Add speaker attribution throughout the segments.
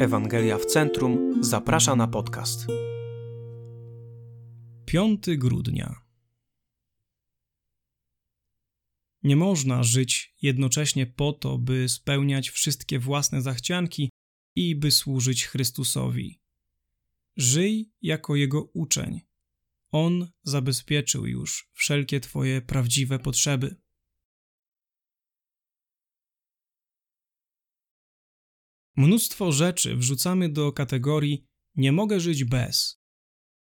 Speaker 1: Ewangelia w Centrum zaprasza na podcast.
Speaker 2: 5 grudnia. Nie można żyć jednocześnie po to, by spełniać wszystkie własne zachcianki i by służyć Chrystusowi. Żyj jako Jego uczeń. On zabezpieczył już wszelkie Twoje prawdziwe potrzeby. Mnóstwo rzeczy wrzucamy do kategorii nie mogę żyć bez.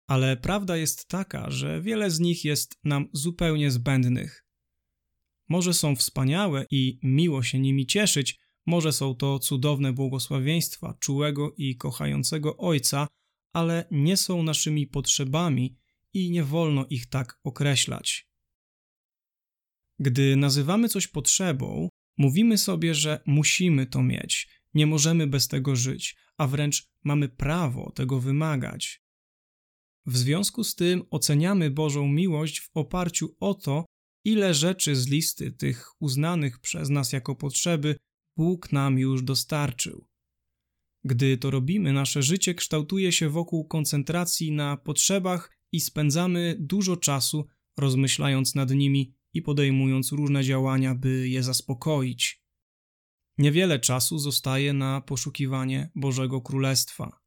Speaker 2: Ale prawda jest taka, że wiele z nich jest nam zupełnie zbędnych. Może są wspaniałe i miło się nimi cieszyć, może są to cudowne błogosławieństwa czułego i kochającego Ojca, ale nie są naszymi potrzebami i nie wolno ich tak określać. Gdy nazywamy coś potrzebą, mówimy sobie, że musimy to mieć, nie możemy bez tego żyć, a wręcz mamy prawo tego wymagać. W związku z tym oceniamy Bożą miłość w oparciu o to, ile rzeczy z listy tych uznanych przez nas jako potrzeby Bóg nam już dostarczył. Gdy to robimy, nasze życie kształtuje się wokół koncentracji na potrzebach i spędzamy dużo czasu rozmyślając nad nimi i podejmując różne działania, by je zaspokoić. Niewiele czasu zostaje na poszukiwanie Bożego Królestwa.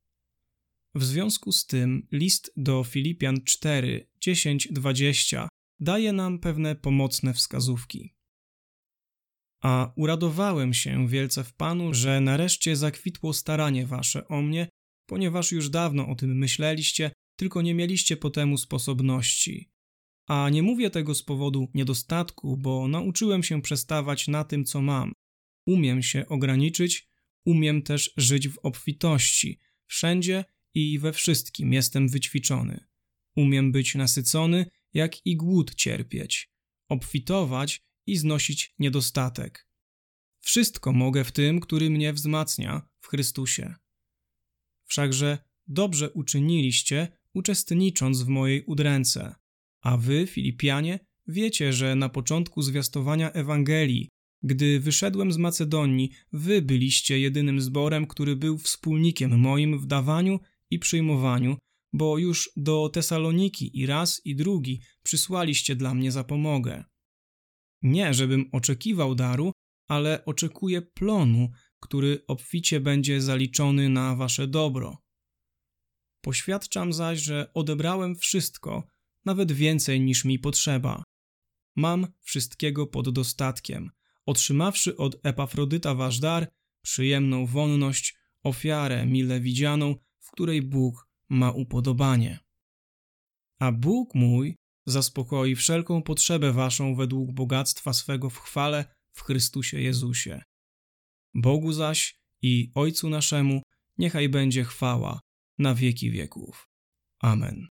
Speaker 2: W związku z tym list do Filipian 4, 10, 20 daje nam pewne pomocne wskazówki. A uradowałem się wielce w Panu, że nareszcie zakwitło staranie wasze o mnie, ponieważ już dawno o tym myśleliście, tylko nie mieliście po temu sposobności. A nie mówię tego z powodu niedostatku, bo nauczyłem się przestawać na tym, co mam, Umiem się ograniczyć, umiem też żyć w obfitości. Wszędzie i we wszystkim jestem wyćwiczony. Umiem być nasycony, jak i głód cierpieć, obfitować i znosić niedostatek. Wszystko mogę w tym, który mnie wzmacnia w Chrystusie. Wszakże dobrze uczyniliście, uczestnicząc w mojej udręce. A wy, Filipianie, wiecie, że na początku zwiastowania Ewangelii gdy wyszedłem z Macedonii, wy byliście jedynym zborem, który był wspólnikiem moim w dawaniu i przyjmowaniu, bo już do Tesaloniki i raz i drugi przysłaliście dla mnie zapomogę. Nie, żebym oczekiwał daru, ale oczekuję plonu, który obficie będzie zaliczony na wasze dobro. Poświadczam zaś, że odebrałem wszystko, nawet więcej niż mi potrzeba. Mam wszystkiego pod dostatkiem – otrzymawszy od Epafrodyta wasz dar, przyjemną wonność, ofiarę mile widzianą, w której Bóg ma upodobanie. A Bóg mój zaspokoi wszelką potrzebę waszą według bogactwa swego w chwale w Chrystusie Jezusie. Bogu zaś i Ojcu naszemu niechaj będzie chwała na wieki wieków. Amen.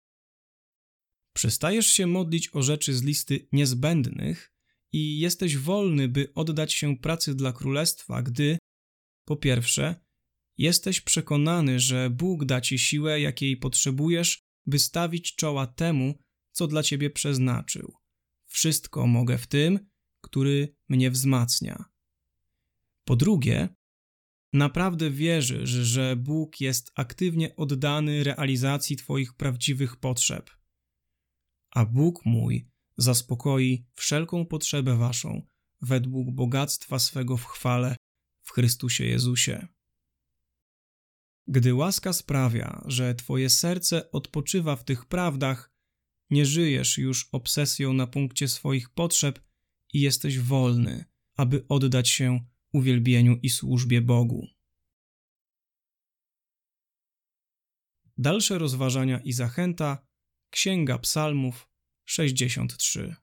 Speaker 2: Przestajesz się modlić o rzeczy z listy niezbędnych, i jesteś wolny, by oddać się pracy dla królestwa, gdy, po pierwsze, jesteś przekonany, że Bóg da ci siłę, jakiej potrzebujesz, by stawić czoła temu, co dla ciebie przeznaczył. Wszystko mogę w tym, który mnie wzmacnia. Po drugie, naprawdę wierzysz, że Bóg jest aktywnie oddany realizacji Twoich prawdziwych potrzeb. A Bóg mój zaspokoi wszelką potrzebę waszą według bogactwa swego w chwale w Chrystusie Jezusie. Gdy łaska sprawia, że twoje serce odpoczywa w tych prawdach, nie żyjesz już obsesją na punkcie swoich potrzeb i jesteś wolny, aby oddać się uwielbieniu i służbie Bogu. Dalsze rozważania i zachęta Księga Psalmów 63